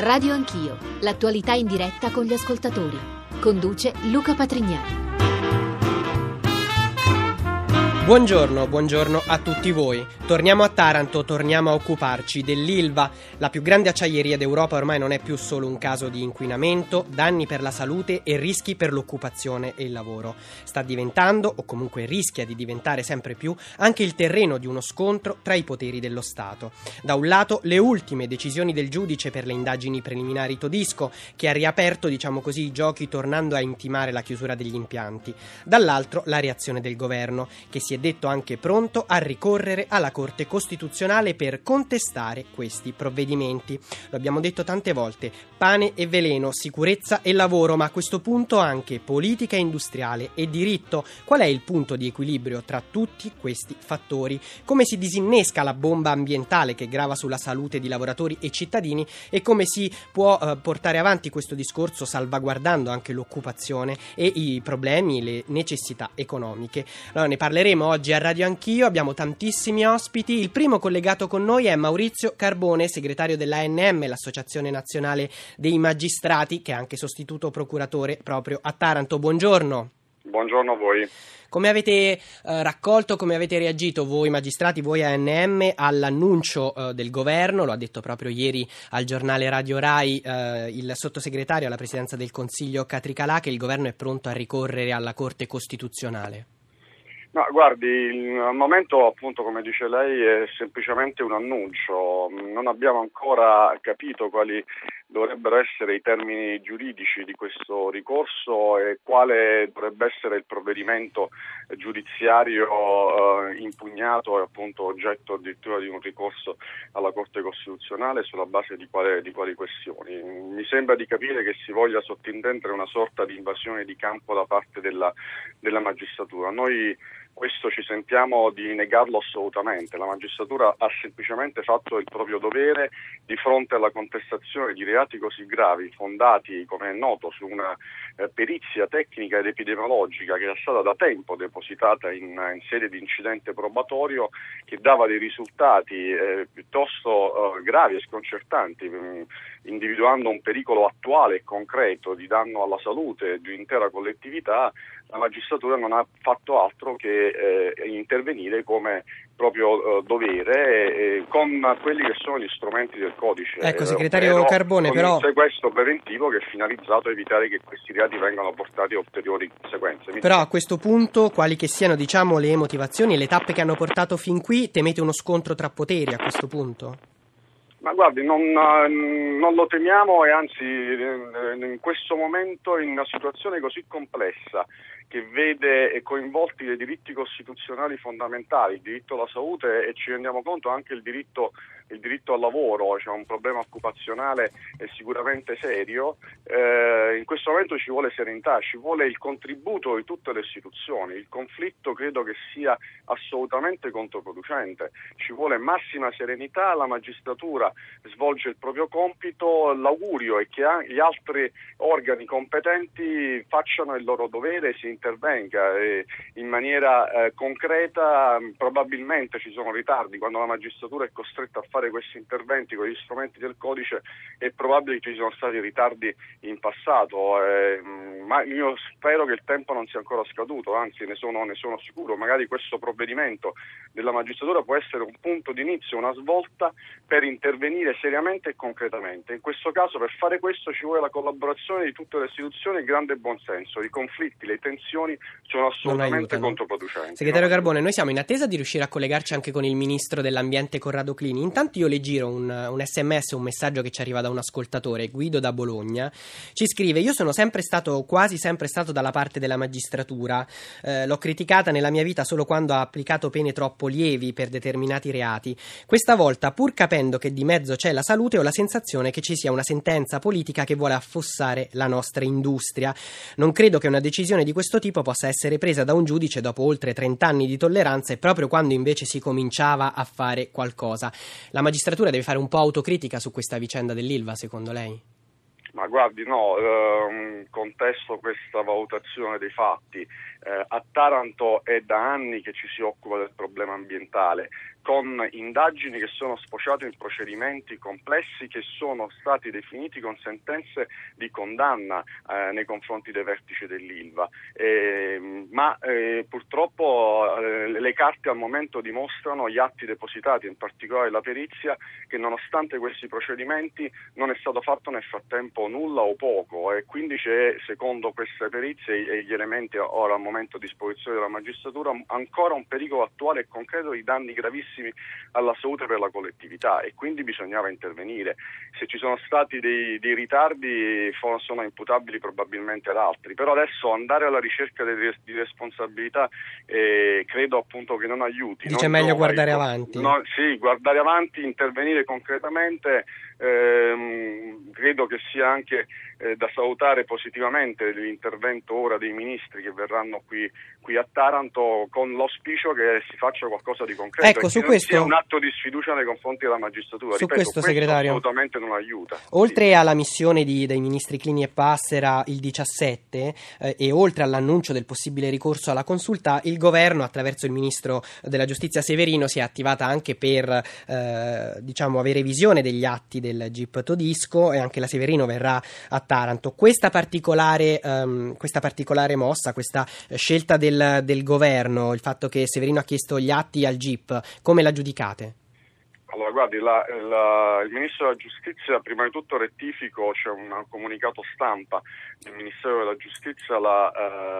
Radio Anch'io, l'attualità in diretta con gli ascoltatori. Conduce Luca Patrignani. Buongiorno, buongiorno a tutti voi. Torniamo a Taranto, torniamo a occuparci dell'Ilva. La più grande acciaieria d'Europa ormai non è più solo un caso di inquinamento, danni per la salute e rischi per l'occupazione e il lavoro. Sta diventando, o comunque rischia di diventare sempre più, anche il terreno di uno scontro tra i poteri dello Stato. Da un lato le ultime decisioni del giudice per le indagini preliminari Todisco, che ha riaperto, diciamo così, i giochi tornando a intimare la chiusura degli impianti. Dall'altro la reazione del governo, che si è detto anche pronto a ricorrere alla Corte Costituzionale per contestare questi provvedimenti. Lo abbiamo detto tante volte, pane e veleno, sicurezza e lavoro, ma a questo punto anche politica industriale e diritto. Qual è il punto di equilibrio tra tutti questi fattori? Come si disinnesca la bomba ambientale che grava sulla salute di lavoratori e cittadini e come si può eh, portare avanti questo discorso salvaguardando anche l'occupazione e i problemi, le necessità economiche? Allora ne parleremo oggi a Radio Anch'io, abbiamo tantissimi ospiti. Il primo collegato con noi è Maurizio Carbone, segretario dell'ANM, l'Associazione Nazionale dei Magistrati, che è anche sostituto procuratore proprio a Taranto. Buongiorno. Buongiorno a voi. Come avete eh, raccolto, come avete reagito voi magistrati, voi ANM, all'annuncio eh, del governo, lo ha detto proprio ieri al giornale Radio Rai eh, il sottosegretario alla presidenza del Consiglio Catricalà che il governo è pronto a ricorrere alla Corte Costituzionale? No, guardi, al momento appunto come dice lei è semplicemente un annuncio, non abbiamo ancora capito quali dovrebbero essere i termini giuridici di questo ricorso e quale dovrebbe essere il provvedimento giudiziario eh, impugnato e appunto oggetto addirittura di un ricorso alla Corte Costituzionale sulla base di, quale, di quali questioni. Mi sembra di capire che si voglia sottintendere una sorta di invasione di campo da parte della, della magistratura. Noi questo ci sentiamo di negarlo assolutamente. La magistratura ha semplicemente fatto il proprio dovere di fronte alla contestazione di reati così gravi, fondati, come è noto, su una eh, perizia tecnica ed epidemiologica che era stata da tempo depositata in, in sede di incidente probatorio, che dava dei risultati eh, piuttosto eh, gravi e sconcertanti, mh, mm, individuando un pericolo attuale e concreto di danno alla salute di un'intera collettività la magistratura non ha fatto altro che eh, intervenire come proprio eh, dovere eh, con quelli che sono gli strumenti del codice. Ecco, segretario Carbone, però... un sequestro preventivo che è finalizzato a evitare che questi reati vengano portati a ulteriori conseguenze. Mi però a questo punto, quali che siano diciamo, le motivazioni e le tappe che hanno portato fin qui, temete uno scontro tra poteri a questo punto? Ma guardi, non, non, lo temiamo e anzi in questo momento in una situazione così complessa che vede coinvolti dei diritti costituzionali fondamentali, il diritto alla salute e ci rendiamo conto anche il diritto, il diritto al lavoro, c'è cioè un problema occupazionale sicuramente serio, eh, in questo momento ci vuole serenità, ci vuole il contributo di tutte le istituzioni, il conflitto credo che sia assolutamente controproducente, ci vuole massima serenità, la magistratura svolge il proprio compito, l'augurio è che gli altri organi competenti facciano il loro dovere, si intervenga e in maniera eh, concreta probabilmente ci sono ritardi quando la magistratura è costretta a fare questi interventi con gli strumenti del codice è probabile che ci siano stati ritardi in passato eh, ma io spero che il tempo non sia ancora scaduto anzi ne sono, ne sono sicuro magari questo provvedimento della magistratura può essere un punto di inizio, una svolta per intervenire seriamente e concretamente in questo caso per fare questo ci vuole la collaborazione di tutte le istituzioni e grande buonsenso i conflitti, le tensioni sono assolutamente controproducenti. Segretario? Carbone, noi siamo in attesa di riuscire a collegarci anche con il ministro dell'ambiente Corrado Clini. Intanto io le giro un, un sms, un messaggio che ci arriva da un ascoltatore, Guido da Bologna. Ci scrive: Io sono sempre stato, quasi sempre stato dalla parte della magistratura. Eh, l'ho criticata nella mia vita solo quando ha applicato pene troppo lievi per determinati reati. Questa volta, pur capendo che di mezzo c'è la salute, ho la sensazione che ci sia una sentenza politica che vuole affossare la nostra industria. Non credo che una decisione di questo tipo possa essere presa da un giudice dopo oltre 30 anni di tolleranza e proprio quando invece si cominciava a fare qualcosa. La magistratura deve fare un po' autocritica su questa vicenda dell'Ilva, secondo lei? Ma guardi, no, ehm, contesto questa valutazione dei fatti. Eh, a Taranto è da anni che ci si occupa del problema ambientale con indagini che sono sfociate in procedimenti complessi che sono stati definiti con sentenze di condanna eh, nei confronti dei vertici dell'Ilva. Eh, ma purtroppo eh, le carte al momento dimostrano, gli atti depositati, in particolare la perizia, che nonostante questi procedimenti non è stato fatto nel frattempo nulla o poco e quindi c'è, secondo queste perizie e gli elementi ora al momento a disposizione della magistratura, ancora un pericolo attuale e concreto di danni gravissimi alla salute per la collettività e quindi bisognava intervenire. Se ci sono stati dei, dei ritardi sono imputabili probabilmente ad altri, però adesso andare alla ricerca di, responsabilità eh, credo appunto che non aiuti. Dice non meglio guardare avanti. No, sì, guardare avanti, intervenire concretamente ehm, credo che sia anche eh, da salutare positivamente l'intervento ora dei ministri che verranno qui, qui, a Taranto con l'auspicio che si faccia qualcosa di concreto ecco, su questo, sia un atto di sfiducia nei confronti della magistratura. Su Ripeto, questo, segretario, assolutamente non aiuta. Oltre sì. alla missione di, dei ministri Clini e Passera il 17 eh, e oltre all'annuncio del possibile ricorso alla consulta, il governo attraverso il ministro della giustizia Severino si è attivata anche per eh, diciamo, avere visione degli atti del GIP Todisco e anche la Severino verrà a Taranto. Questa particolare, um, questa particolare mossa, questa scelta del, del, governo, il fatto che Severino ha chiesto gli atti al GIP, come la giudicate? Allora, guardi, la, la, il Ministro della Giustizia, prima di tutto rettifico, c'è un comunicato stampa. Del Ministero della Giustizia, la,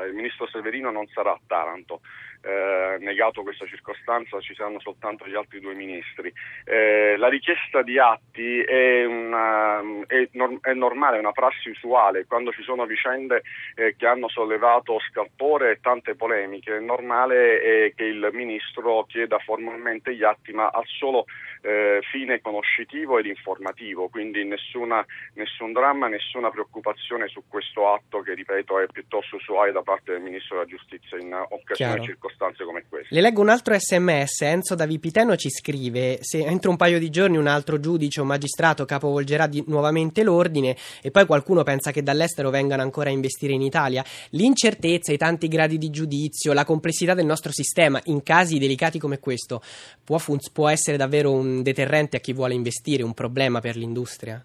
uh, il Ministro Severino non sarà a Taranto. Eh, negato questa circostanza ci saranno soltanto gli altri due ministri. Eh, la richiesta di atti è, una, è, norm- è, normale, è una prassi usuale, quando ci sono vicende eh, che hanno sollevato scalpore e tante polemiche, è normale eh, che il ministro chieda formalmente gli atti ma al solo eh, fine conoscitivo ed informativo, quindi nessuna, nessun dramma, nessuna preoccupazione su questo atto che ripeto è piuttosto usuale da parte del Ministro della Giustizia in occasioni e circostanze come queste. Le leggo un altro sms, Enzo da Vipiteno ci scrive se entro un paio di giorni un altro giudice o magistrato capovolgerà di, nuovamente l'ordine e poi qualcuno pensa che dall'estero vengano ancora a investire in Italia, l'incertezza, i tanti gradi di giudizio, la complessità del nostro sistema in casi delicati come questo può, fun- può essere davvero un deterrente a chi vuole investire, un problema per l'industria?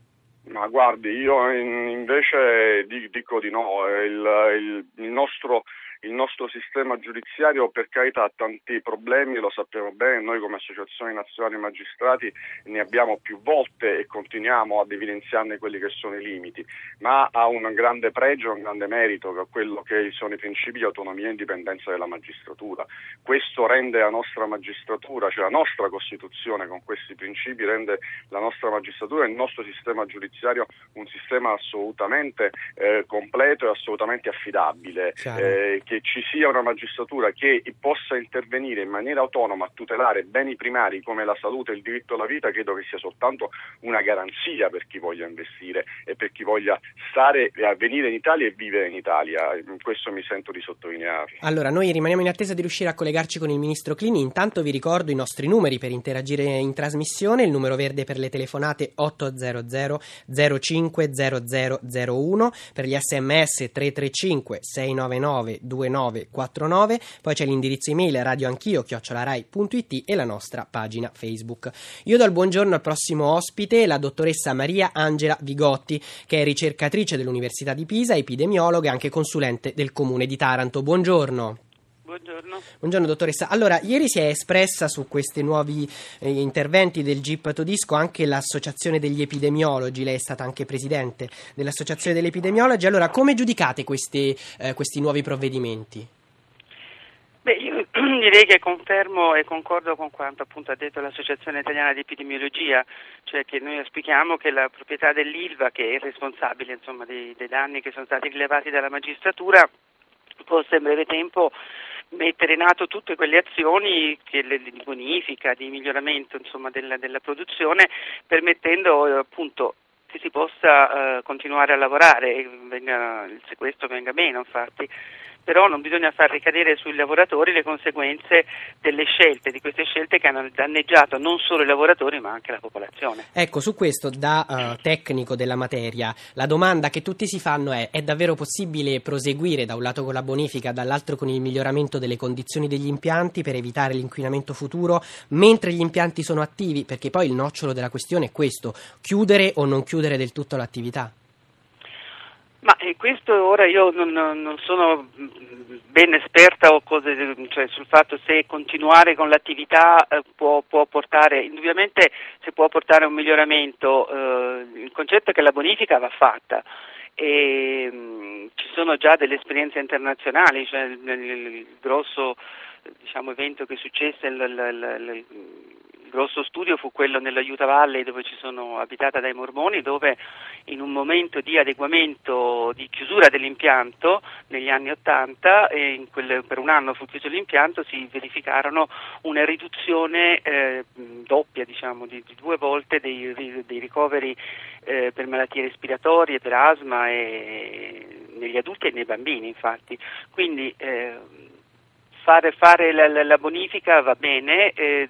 Ma guardi, io invece dico di no, il, il, il nostro il nostro sistema giudiziario per carità ha tanti problemi, lo sappiamo bene, noi come Associazione Nazionale Magistrati ne abbiamo più volte e continuiamo ad evidenziarne quelli che sono i limiti, ma ha un grande pregio, un grande merito, che è quello che sono i principi di autonomia e indipendenza della magistratura. Questo rende la nostra magistratura, cioè la nostra Costituzione con questi principi rende la nostra magistratura e il nostro sistema giudiziario un sistema assolutamente eh, completo e assolutamente affidabile. Eh, che ci sia una magistratura che possa intervenire in maniera autonoma a tutelare beni primari come la salute e il diritto alla vita, credo che sia soltanto una garanzia per chi voglia investire e per chi voglia stare, venire in Italia e vivere in Italia. Questo mi sento di sottolineare. Allora, noi rimaniamo in attesa di riuscire a collegarci con il Ministro Clini. Intanto vi ricordo i nostri numeri per interagire in trasmissione. Il numero verde per le telefonate 800 05 0001, per gli sms 335 699 2949, poi c'è l'indirizzo email radioanchio chiocciolarai.it e la nostra pagina Facebook. Io do il buongiorno al prossimo ospite, la dottoressa Maria Angela Vigotti, che è ricercatrice dell'Università di Pisa, epidemiologa e anche consulente del comune di Taranto. Buongiorno. Buongiorno. Buongiorno dottoressa. Allora, ieri si è espressa su questi nuovi eh, interventi del GIP Todisco anche l'Associazione degli Epidemiologi, lei è stata anche presidente dell'Associazione degli Epidemiologi. Allora, come giudicate questi, eh, questi nuovi provvedimenti? Beh, io direi che confermo e concordo con quanto appunto ha detto l'Associazione Italiana di Epidemiologia, cioè che noi auspichiamo che la proprietà dell'ILVA, che è responsabile insomma, dei, dei danni che sono stati rilevati dalla magistratura, possa in breve tempo mettere in atto tutte quelle azioni di bonifica, di miglioramento insomma, della, della, produzione, permettendo eh, appunto che si possa eh, continuare a lavorare e venga, il sequestro venga meno infatti però non bisogna far ricadere sui lavoratori le conseguenze delle scelte, di queste scelte che hanno danneggiato non solo i lavoratori ma anche la popolazione. Ecco, su questo da uh, tecnico della materia, la domanda che tutti si fanno è è davvero possibile proseguire da un lato con la bonifica, dall'altro con il miglioramento delle condizioni degli impianti per evitare l'inquinamento futuro mentre gli impianti sono attivi? Perché poi il nocciolo della questione è questo, chiudere o non chiudere del tutto l'attività? Ma eh, questo ora io non, non, sono ben esperta cose, cioè, sul fatto se continuare con l'attività eh, può, può, portare, indubbiamente se può portare a un miglioramento, eh, il concetto è che la bonifica va fatta. E mh, mm, ci sono già delle esperienze internazionali, cioè il, il, il grosso diciamo, evento che successe, il, grosso studio fu quello nella Utah Valley dove ci sono abitata dai mormoni, dove in un momento di adeguamento, di chiusura dell'impianto negli anni 80, e quel, per un anno fu chiuso l'impianto, si verificarono una riduzione eh, doppia, diciamo, di, di, due volte dei, dei ricoveri eh, per malattie respiratorie, per asma e, negli adulti e nei bambini infatti. Quindi eh, fare, fare la, la, la, bonifica va bene eh,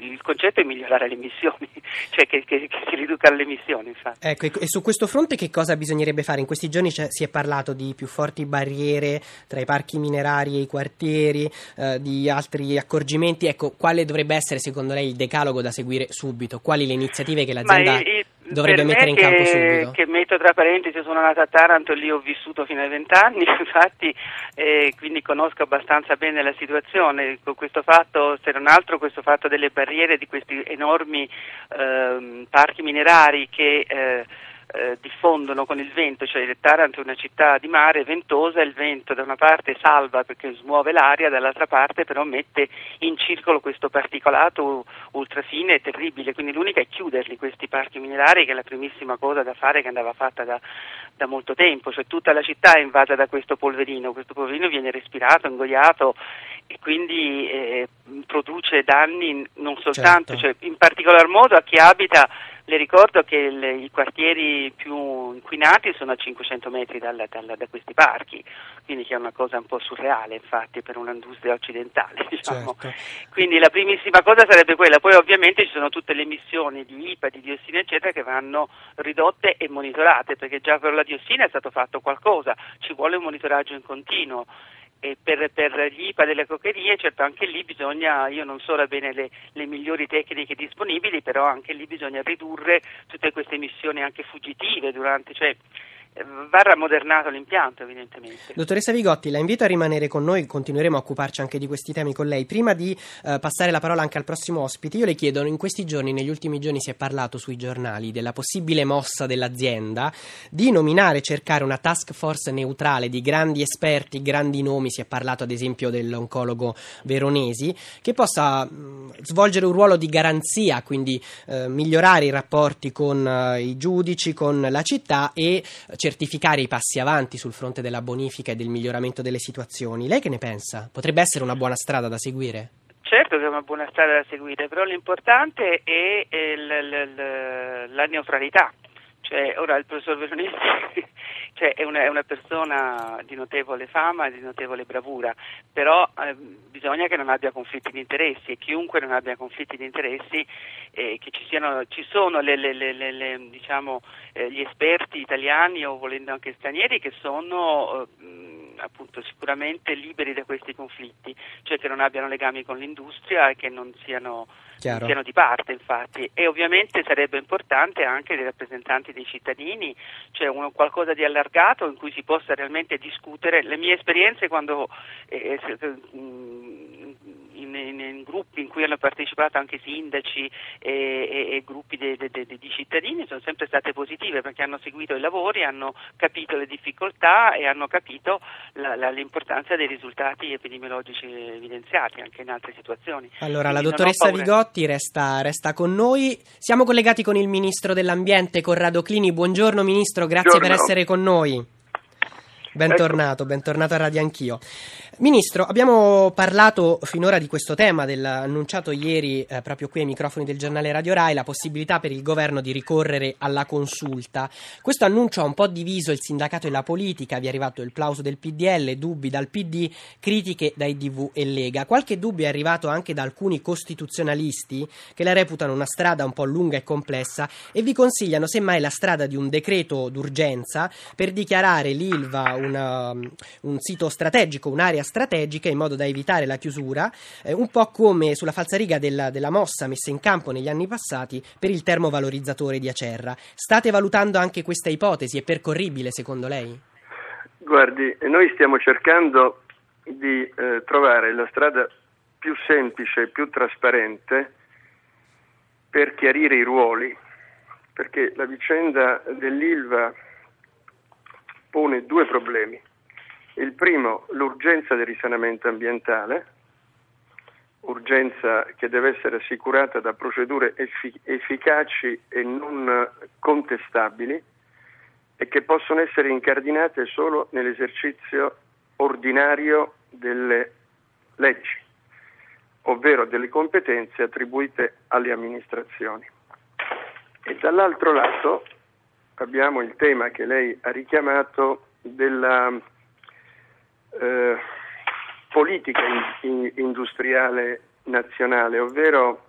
il concetto è migliorare le emissioni, cioè che, che, che, si riducano le emissioni. Infatti. Ecco, e su questo fronte che cosa bisognerebbe fare? In questi giorni si è parlato di più forti barriere tra i parchi minerari e i quartieri, eh, di altri accorgimenti. Ecco, quale dovrebbe essere secondo lei il decalogo da seguire subito? Quali le iniziative che l'azienda... Il, il dovrebbe mettere in che, campo subito. Che metto tra parentesi, sono nata a Taranto e lì ho vissuto fino ai vent'anni, infatti, eh, quindi conosco abbastanza bene la situazione. Con questo fatto, se non altro, questo fatto delle barriere di questi enormi eh, parchi minerari che eh, eh, diffondono con il vento, cioè Taranto è una città di mare ventosa, il vento da una parte salva perché smuove l'aria, dall'altra parte però mette in circolo questo particolato ultrafine e terribile, quindi l'unica è chiuderli questi parchi minerari che è la primissima cosa da fare che andava fatta da, da molto tempo, cioè tutta la città è invasa da questo polverino, questo polverino viene respirato, ingoiato e quindi eh, produce danni non soltanto, certo. cioè, in particolar modo a chi abita le ricordo che il, i quartieri più inquinati sono a 500 metri dalla, dalla, da questi parchi, quindi che è una cosa un po' surreale infatti per un'industria occidentale. Diciamo. Certo. Quindi la primissima cosa sarebbe quella, poi ovviamente ci sono tutte le emissioni di IPA, di diossina eccetera che vanno ridotte e monitorate perché già per la diossina è stato fatto qualcosa, ci vuole un monitoraggio in continuo e per, per, gli IPA delle cocherie, certo anche lì bisogna, io non so bene le, le, migliori tecniche disponibili, però anche lì bisogna ridurre tutte queste emissioni anche fuggitive durante, cioè va rammodernato l'impianto evidentemente. Dottoressa Vigotti, la invito a rimanere con noi, continueremo a occuparci anche di questi temi con lei. Prima di eh, passare la parola anche al prossimo ospite, io le chiedo, in questi giorni, negli ultimi giorni si è parlato sui giornali della possibile mossa dell'azienda di nominare cercare una task force neutrale di grandi esperti, grandi nomi, si è parlato ad esempio dell'oncologo Veronesi, che possa mh, svolgere un ruolo di garanzia, quindi eh, migliorare i rapporti con eh, i giudici, con la città e certificare i passi avanti sul fronte della bonifica e del miglioramento delle situazioni. Lei che ne pensa? Potrebbe essere una buona strada da seguire? Certo che è una buona strada da seguire, però l'importante è, è l, l, l, la neutralità. Cioè, ora il professor Veronesi cioè, è, una, è, una, persona di notevole fama e di notevole bravura, però eh, bisogna che non abbia conflitti di interessi e chiunque non abbia conflitti di interessi, eh, che ci, siano, ci sono le, le, le, diciamo, eh, gli esperti italiani o volendo anche stranieri che sono eh, appunto sicuramente liberi da questi conflitti, cioè che non abbiano legami con l'industria e che non siano siano di parte infatti e ovviamente sarebbe importante anche dei rappresentanti dei cittadini, cioè uno, qualcosa di allargato in cui si possa realmente discutere. Le mie esperienze quando eh, eh in, in, in, gruppi in cui hanno partecipato anche sindaci e, e, e gruppi de, de, de, di cittadini sono sempre state positive perché hanno seguito i lavori, hanno capito le difficoltà e hanno capito la, la, l'importanza dei risultati epidemiologici evidenziati anche in altre situazioni. Allora, Quindi la dottoressa Vigotti resta, resta, con noi. Siamo collegati con il Ministro dell'Ambiente, Corrado Clini. Buongiorno Ministro, grazie Buongiorno. per essere con noi. Bentornato, ecco. bentornato a Radio Anch'io. Ministro, abbiamo parlato finora di questo tema dell'annunciato ieri eh, proprio qui ai microfoni del giornale Radio Rai, la possibilità per il governo di ricorrere alla consulta. Questo annuncio ha un po' diviso il sindacato e la politica, vi è arrivato il plauso del PDL, dubbi dal PD, critiche dai DV e Lega. Qualche dubbio è arrivato anche da alcuni costituzionalisti che la reputano una strada un po' lunga e complessa e vi consigliano semmai la strada di un decreto d'urgenza per dichiarare l'Ilva una, un sito strategico, un'area strategica in modo da evitare la chiusura, eh, un po' come sulla falsariga della, della mossa messa in campo negli anni passati per il termovalorizzatore di Acerra. State valutando anche questa ipotesi? È percorribile secondo lei? Guardi, noi stiamo cercando di eh, trovare la strada più semplice e più trasparente per chiarire i ruoli, perché la vicenda dell'Ilva pone due problemi. Il primo, l'urgenza del risanamento ambientale, urgenza che deve essere assicurata da procedure effic- efficaci e non contestabili e che possono essere incardinate solo nell'esercizio ordinario delle leggi, ovvero delle competenze attribuite alle amministrazioni. E dall'altro lato abbiamo il tema che lei ha richiamato della eh, politica in, in, industriale nazionale, ovvero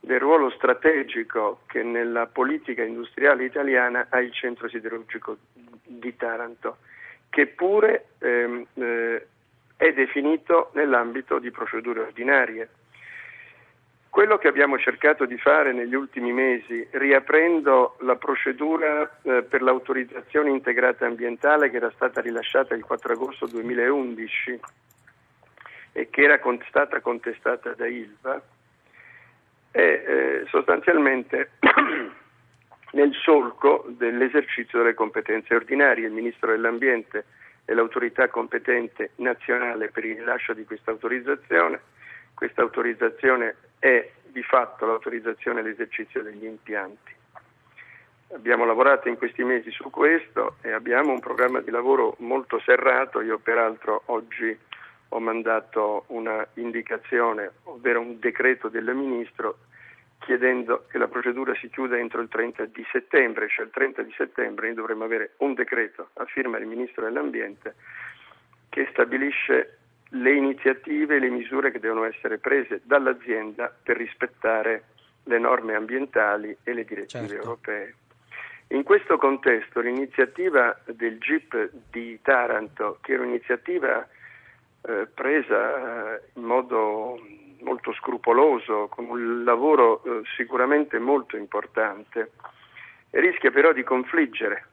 del ruolo strategico che nella politica industriale italiana ha il centro siderurgico di Taranto, che pure ehm, eh, è definito nell'ambito di procedure ordinarie. Quello che abbiamo cercato di fare negli ultimi mesi, riaprendo la procedura eh, per l'autorizzazione integrata ambientale che era stata rilasciata il 4 agosto 2011 e che era con- stata contestata da ILVA, è eh, sostanzialmente nel solco dell'esercizio delle competenze ordinarie. Il Ministro dell'Ambiente è l'autorità competente nazionale per il rilascio di questa autorizzazione. Questa autorizzazione è di fatto l'autorizzazione all'esercizio degli impianti. Abbiamo lavorato in questi mesi su questo e abbiamo un programma di lavoro molto serrato. Io peraltro oggi ho mandato una indicazione, ovvero un decreto del Ministro chiedendo che la procedura si chiuda entro il 30 di settembre, cioè il 30 di settembre noi dovremmo avere un decreto a firma del Ministro dell'Ambiente che stabilisce le iniziative e le misure che devono essere prese dall'azienda per rispettare le norme ambientali e le direttive certo. europee. In questo contesto l'iniziativa del GIP di Taranto, che era un'iniziativa eh, presa eh, in modo molto scrupoloso, con un lavoro eh, sicuramente molto importante, rischia però di confliggere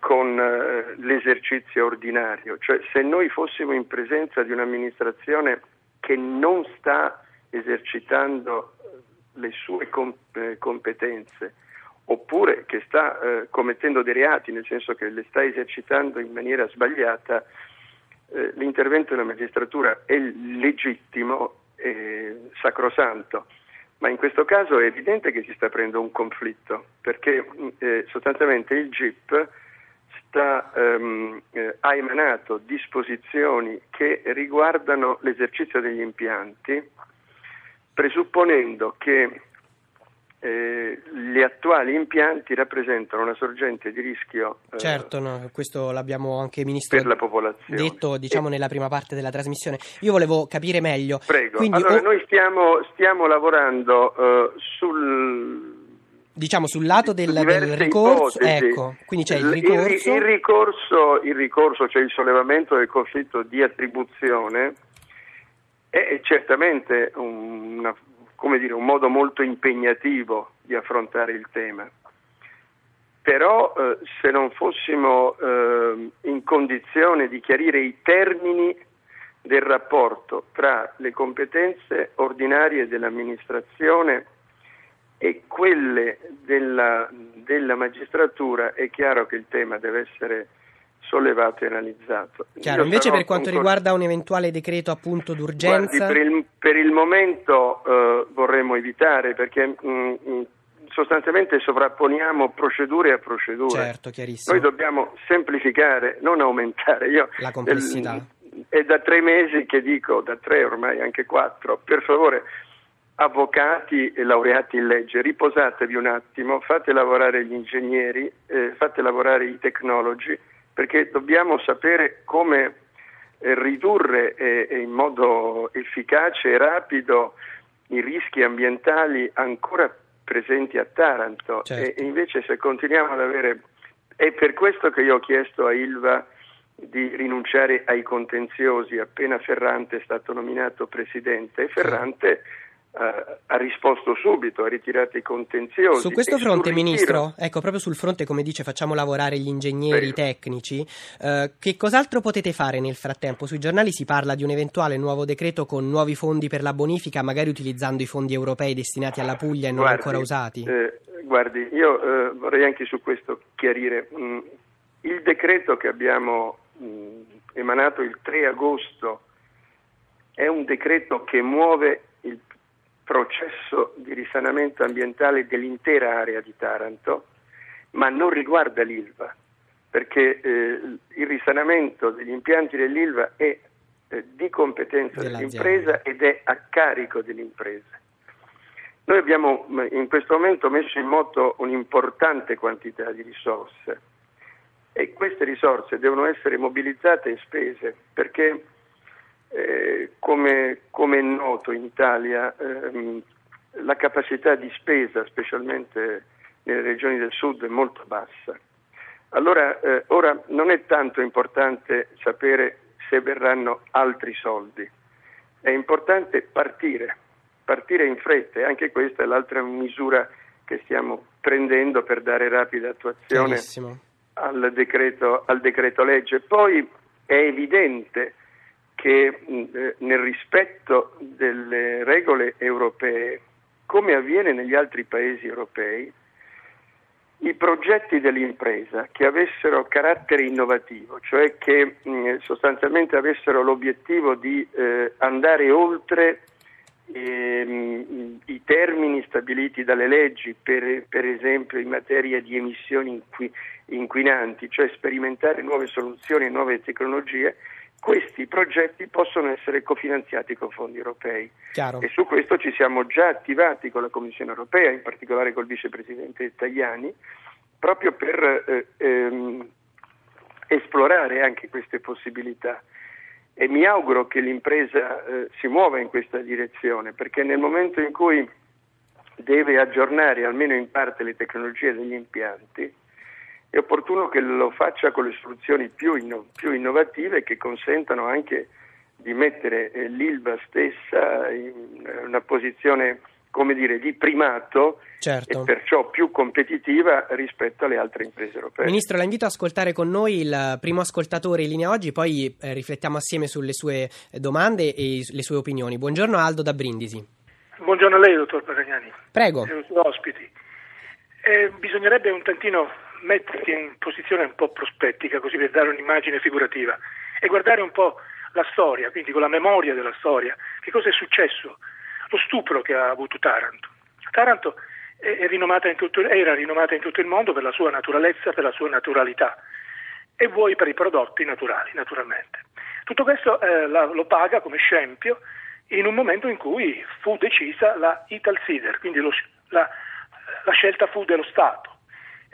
con eh, l'esercizio ordinario, cioè se noi fossimo in presenza di un'amministrazione che non sta esercitando eh, le sue eh, competenze oppure che sta eh, commettendo dei reati, nel senso che le sta esercitando in maniera sbagliata, eh, l'intervento della magistratura è legittimo e sacrosanto ma in questo caso è evidente che si sta aprendo un conflitto, perché eh, sostanzialmente il GIP sta, ehm, eh, ha emanato disposizioni che riguardano l'esercizio degli impianti, presupponendo che eh, gli attuali impianti rappresentano una sorgente di rischio. Eh, certo, no, questo l'abbiamo anche ministro per la popolazione. detto diciamo, e... nella prima parte della trasmissione. Io volevo capire meglio. Prego. Quindi, allora, o... noi stiamo, stiamo lavorando uh, sul diciamo sul lato del, del ricorso, ecco, quindi c'è il ricorso. Il, il, ricorso. il ricorso, cioè il sollevamento del conflitto di attribuzione, è certamente una come dire, un modo molto impegnativo di affrontare il tema. Però eh, se non fossimo eh, in condizione di chiarire i termini del rapporto tra le competenze ordinarie dell'amministrazione e quelle della, della magistratura, è chiaro che il tema deve essere sollevato e analizzato. Chiaro, Io invece per quanto concor- riguarda un eventuale decreto appunto d'urgenza? Guardi, per, il, per, il, momento eh, vorremmo evitare perché mh, mm, mh, mm, sostanzialmente sovrapponiamo procedure a procedure. Certo, chiarissimo. Noi dobbiamo semplificare, non aumentare. Io, La complessità. Eh, è da tre mesi che dico, da tre ormai anche quattro, per favore, avvocati e laureati in legge, riposatevi un attimo, fate lavorare gli ingegneri, eh, fate lavorare i tecnologi, perché dobbiamo sapere come eh, ridurre eh, in modo efficace e rapido i rischi ambientali ancora presenti a Taranto. Certo. e invece se continuiamo ad avere è per questo che io ho chiesto a Ilva di rinunciare ai contenziosi. Appena Ferrante è stato nominato presidente Ferrante ha risposto subito, ha ritirato i contenziosi. Su questo fronte, Ministro, ecco, proprio sul fronte, come dice, facciamo lavorare gli ingegneri, i tecnici, uh, che cos'altro potete fare nel frattempo? Sui giornali si parla di un eventuale nuovo decreto con nuovi fondi per la bonifica, magari utilizzando i fondi europei destinati alla Puglia e non guardi, ancora usati? Eh, guardi, io eh, vorrei anche su questo chiarire. Mm, il decreto che abbiamo mm, emanato il 3 agosto è un decreto che muove processo di risanamento ambientale dell'intera area di Taranto, ma non riguarda l'Ilva, perché eh, il risanamento degli impianti dell'Ilva è eh, di competenza dell'impresa ed è a carico dell'impresa. Noi abbiamo in questo momento messo in moto un'importante quantità di risorse e queste risorse devono essere mobilizzate e spese perché eh, come, come, è noto in Italia ehm, la capacità di spesa, specialmente nelle regioni del sud, è molto bassa. Allora, eh, ora non è tanto importante sapere se verranno altri soldi, è importante partire partire in fretta e anche questa è l'altra misura che stiamo prendendo per dare rapida attuazione al decreto, al decreto, legge. Poi è evidente che eh, nel rispetto delle regole europee, come avviene negli altri paesi europei, i progetti dell'impresa che avessero carattere innovativo, cioè che mh, sostanzialmente avessero l'obiettivo di eh, andare oltre ehm, i termini stabiliti dalle leggi, per, per, esempio in materia di emissioni inqui, inquinanti, cioè sperimentare nuove soluzioni e nuove tecnologie, questi progetti possono essere cofinanziati con fondi europei. Chiaro. E su questo ci siamo già attivati con la Commissione europea, in particolare col vicepresidente Tajani, proprio per eh, ehm, esplorare anche queste possibilità e mi auguro che l'impresa eh, si muova in questa direzione perché nel momento in cui deve aggiornare almeno in parte le tecnologie degli impianti è opportuno che lo faccia con le soluzioni più, inno- più innovative che consentano anche di mettere eh, l'ILVA stessa in una posizione come dire, di primato certo. e perciò più competitiva rispetto alle altre imprese europee. Ministro, la invito a ascoltare con noi il primo ascoltatore in linea oggi, poi eh, riflettiamo assieme sulle sue domande e le sue opinioni. Buongiorno Aldo da Brindisi. Buongiorno a lei, dottor Pagagnani. Prego. E ai suoi ospiti. Eh, bisognerebbe un tantino mettersi in posizione un po' prospettica, così per dare un'immagine figurativa, e guardare un po' la storia, quindi con la memoria della storia, che cosa è successo lo stupro che ha avuto Taranto. Taranto rinomata tutto, era rinomata in tutto il mondo per la sua naturalezza, per la sua naturalità e vuoi per i prodotti naturali, naturalmente. Tutto questo eh, la, lo paga come scempio in un momento in cui fu decisa la Ital Sider, quindi lo, la, la scelta fu dello Stato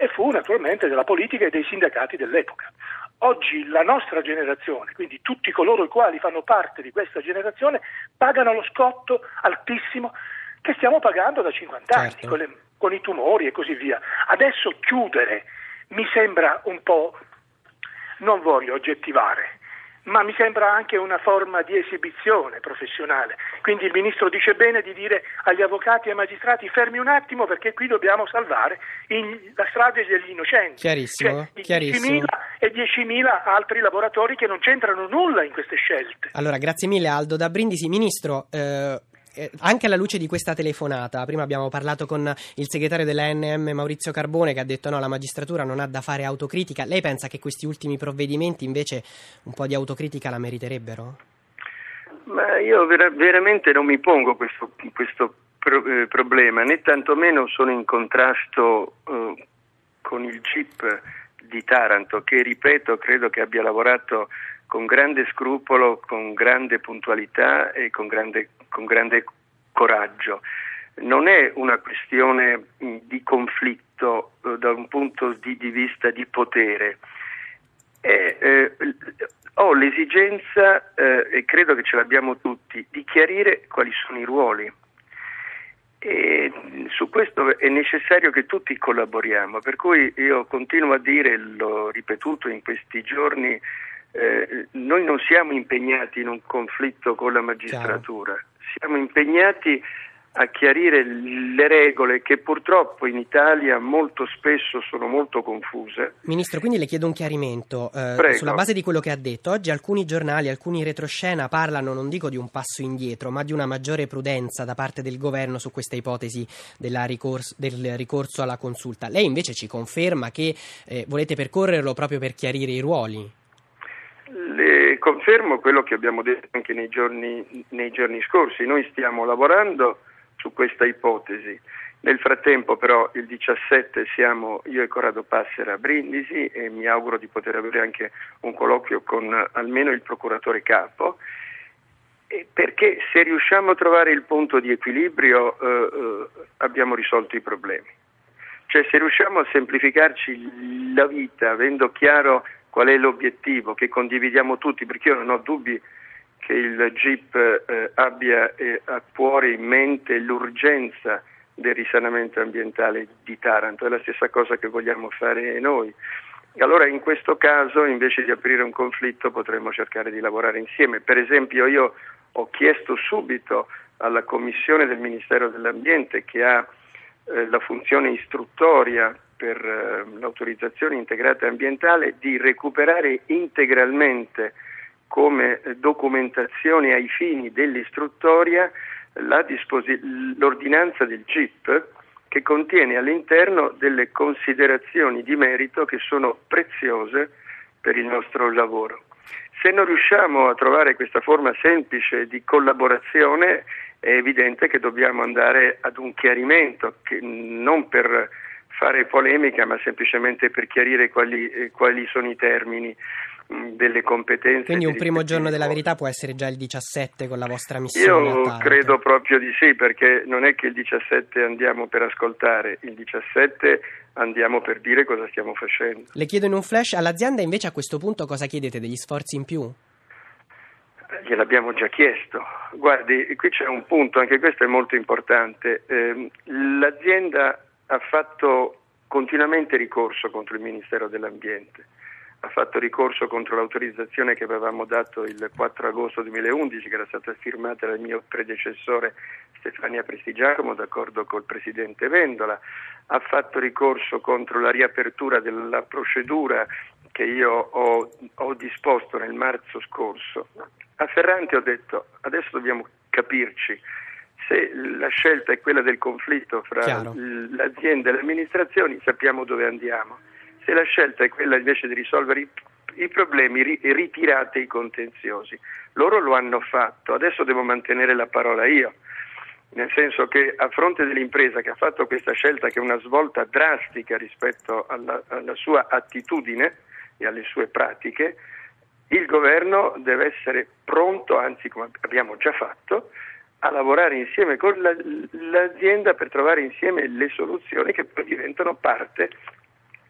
e fu naturalmente della politica e dei sindacati dell'epoca. Oggi la nostra generazione, quindi tutti coloro i quali fanno parte di questa generazione, pagano lo scotto altissimo che stiamo pagando da 50 anni, certo. con, le, con i tumori e così via. Adesso chiudere mi sembra un po', non voglio oggettivare, ma mi sembra anche una forma di esibizione professionale. Quindi il Ministro dice bene di dire agli avvocati e ai magistrati fermi un attimo perché qui dobbiamo salvare in, la strada degli innocenti. Chiarissimo, cioè, chiarissimo. 10.000 e 10.000 altri lavoratori che non c'entrano nulla in queste scelte. Allora, grazie mille Aldo da Brindisi. Ministro, eh, eh, anche alla luce di questa telefonata, prima abbiamo parlato con il segretario dell'ANM Maurizio Carbone che ha detto no, la magistratura non ha da fare autocritica. Lei pensa che questi ultimi provvedimenti invece un po' di autocritica la meriterebbero? Ma io ver- veramente non mi pongo questo, questo pro- eh, problema, né tantomeno sono in contrasto eh, con il GIP di Taranto, che ripeto credo che abbia lavorato con grande scrupolo, con grande puntualità e con grande, con grande coraggio. Non è una questione di conflitto eh, da un punto di, di vista di potere. È, eh, ho l'esigenza, eh, e credo che ce l'abbiamo tutti, di chiarire quali sono i ruoli. E su questo è necessario che tutti collaboriamo, per cui io continuo a dire, l'ho ripetuto in questi giorni, eh, noi non siamo impegnati in un conflitto con la magistratura, Chiaro. siamo impegnati a chiarire le regole che purtroppo in Italia molto spesso sono molto confuse. Ministro, quindi le chiedo un chiarimento eh, sulla base di quello che ha detto. Oggi alcuni giornali, alcuni retroscena parlano, non dico di un passo indietro, ma di una maggiore prudenza da parte del governo su questa ipotesi ricorso, del ricorso alla consulta. Lei invece ci conferma che eh, volete percorrerlo proprio per chiarire i ruoli? Le confermo quello che abbiamo detto anche nei giorni, nei giorni scorsi. Noi stiamo lavorando su questa ipotesi. Nel frattempo però il 17 siamo io e Corrado Passera a Brindisi e mi auguro di poter avere anche un colloquio con almeno il procuratore capo perché se riusciamo a trovare il punto di equilibrio eh, eh, abbiamo risolto i problemi. Cioè se riusciamo a semplificarci la vita avendo chiaro qual è l'obiettivo che condividiamo tutti, perché io non ho dubbi che il GIP eh, abbia eh, a cuore in mente l'urgenza del risanamento ambientale di Taranto, è la stessa cosa che vogliamo fare noi. Allora in questo caso invece di aprire un conflitto potremmo cercare di lavorare insieme. Per esempio io ho chiesto subito alla Commissione del Ministero dell'Ambiente che ha eh, la funzione istruttoria per eh, l'autorizzazione integrata ambientale di recuperare integralmente come documentazione ai fini dell'istruttoria disposi- l'ordinanza del GIP che contiene all'interno delle considerazioni di merito che sono preziose per il nostro lavoro. Se non riusciamo a trovare questa forma semplice di collaborazione è evidente che dobbiamo andare ad un chiarimento, non per fare polemica ma semplicemente per chiarire quali, eh, quali sono i termini delle competenze. Quindi un primo giorno della verità può essere già il 17 con la vostra missione? Io credo proprio di sì, perché non è che il 17 andiamo per ascoltare, il 17 andiamo per dire cosa stiamo facendo. Le chiedo in un flash, all'azienda invece a questo punto cosa chiedete? Degli sforzi in più? Gliel'abbiamo già chiesto. Guardi, qui c'è un punto, anche questo è molto importante. Eh, l'azienda ha fatto continuamente ricorso contro il Ministero dell'Ambiente ha fatto ricorso contro l'autorizzazione che avevamo dato il 4 agosto 2011, che era stata firmata dal mio predecessore Stefania Prestigiacomo, d'accordo col Presidente Vendola, ha fatto ricorso contro la riapertura della procedura che io ho, ho disposto nel marzo scorso. A Ferrante ho detto adesso dobbiamo capirci se la scelta è quella del conflitto fra Chiaro. l'azienda e le amministrazioni sappiamo dove andiamo se la scelta è quella invece di risolvere i, i problemi, ri, ritirate i contenziosi. Loro lo hanno fatto, adesso devo mantenere la parola io, nel senso che a fronte dell'impresa che ha fatto questa scelta, che è una svolta drastica rispetto alla, alla sua attitudine e alle sue pratiche, il governo deve essere pronto, anzi come abbiamo già fatto, a lavorare insieme con la, l'azienda per trovare insieme le soluzioni che poi diventano parte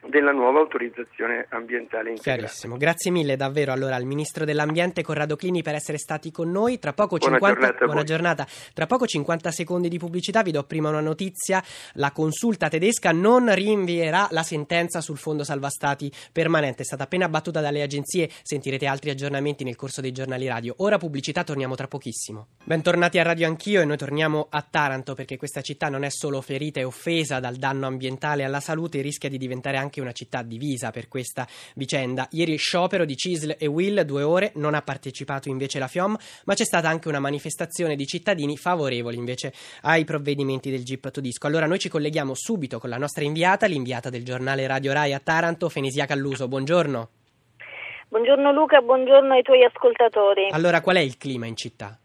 della nuova autorizzazione ambientale integrata. Chiarissimo, grazie mille davvero allora al Ministro dell'Ambiente Corrado Clini per essere stati con noi. Tra poco, buona, 50, giornata, buona giornata. Tra poco 50 secondi di pubblicità, vi do prima una notizia, la consulta tedesca non rinvierà la sentenza sul fondo salva stati permanente, è stata appena battuta dalle agenzie, sentirete altri aggiornamenti nel corso dei giornali radio. Ora pubblicità, torniamo tra pochissimo. Bentornati a Radio Anch'io e noi torniamo a Taranto perché questa città non è solo ferita e offesa dal danno ambientale alla salute, rischia di diventare anche anche una città divisa per questa vicenda. Ieri sciopero di Cisl e Will, due ore, non ha partecipato invece la FIOM, ma c'è stata anche una manifestazione di cittadini favorevoli invece ai provvedimenti del GIP Todisco. Allora noi ci colleghiamo subito con la nostra inviata, l'inviata del giornale Radio Rai a Taranto, Fenisia Calluso. Buongiorno. Buongiorno Luca, buongiorno ai tuoi ascoltatori. Allora qual è il clima in città?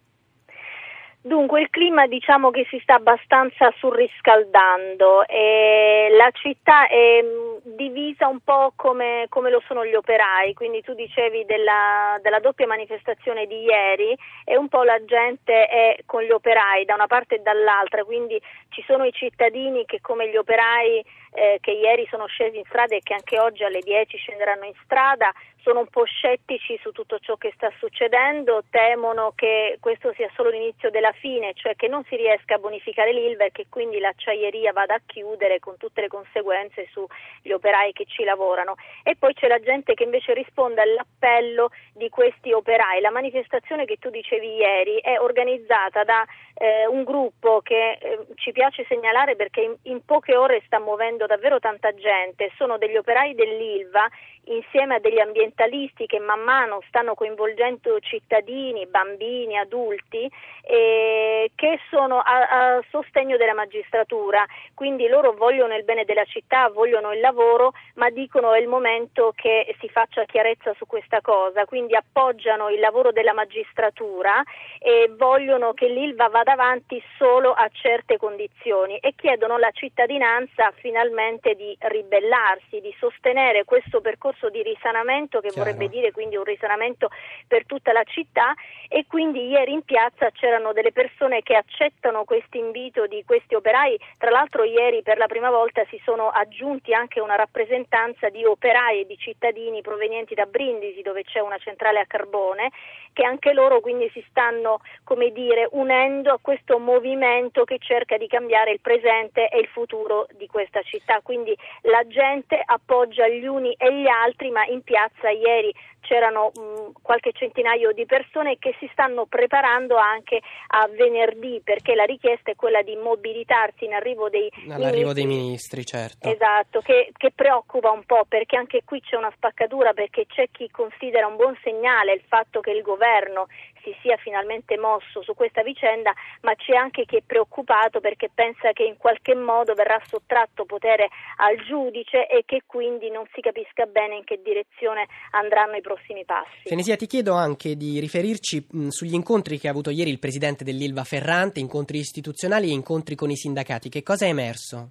Dunque il clima diciamo che si sta abbastanza surriscaldando e la città è mm, divisa un po' come, come lo sono gli operai, quindi tu dicevi della, della, doppia manifestazione di ieri e un po' la gente è con gli operai da una parte e dall'altra, quindi ci sono i cittadini che come gli operai eh, che ieri sono scesi in strada e che anche oggi alle 10 scenderanno in strada sono un po' scettici su tutto ciò che sta succedendo, temono che questo sia solo l'inizio della fine, cioè che non si riesca a bonificare l'Ilva e che quindi l'acciaieria vada a chiudere con tutte le conseguenze sugli operai che ci lavorano. E poi c'è la gente che invece risponde all'appello di questi operai. La manifestazione che tu dicevi ieri è organizzata da eh, un gruppo che eh, ci piace segnalare perché in, in poche ore sta muovendo davvero tanta gente, sono degli operai dell'Ilva insieme a degli ambientalisti che man mano stanno coinvolgendo cittadini, bambini, adulti eh, che sono a, a, sostegno della magistratura, quindi loro vogliono il bene della città, vogliono il lavoro, ma dicono è il momento che si faccia chiarezza su questa cosa, quindi appoggiano il lavoro della magistratura e vogliono che l'Ilva vada avanti solo a certe condizioni e chiedono alla cittadinanza finalmente di ribellarsi, di sostenere questo percorso percorso di risanamento che Chiaro. vorrebbe dire quindi un risanamento per tutta la città e quindi ieri in piazza c'erano delle persone che accettano questo invito di questi operai, tra l'altro ieri per la prima volta si sono aggiunti anche una rappresentanza di operai e di cittadini provenienti da Brindisi dove c'è una centrale a carbone che anche loro quindi si stanno come dire unendo a questo movimento che cerca di cambiare il presente e il futuro di questa città, quindi la gente appoggia gli uni e gli altri altri, ma in piazza ieri c'erano mh, qualche centinaio di persone che si stanno preparando anche a venerdì perché la richiesta è quella di mobilitarsi in arrivo dei All'arrivo ministri. dei ministri, certo. Esatto, che, che, preoccupa un po' perché anche qui c'è una spaccatura perché c'è chi considera un buon segnale il fatto che il governo si sia finalmente mosso su questa vicenda, ma c'è anche chi è preoccupato perché pensa che in qualche modo verrà sottratto potere al giudice e che quindi non si capisca bene in che direzione andranno i prossimi passi. Fenesia, ti chiedo anche di riferirci mh, sugli incontri che ha avuto ieri il presidente dell'Ilva Ferrante, incontri istituzionali e incontri con i sindacati. Che cosa è emerso?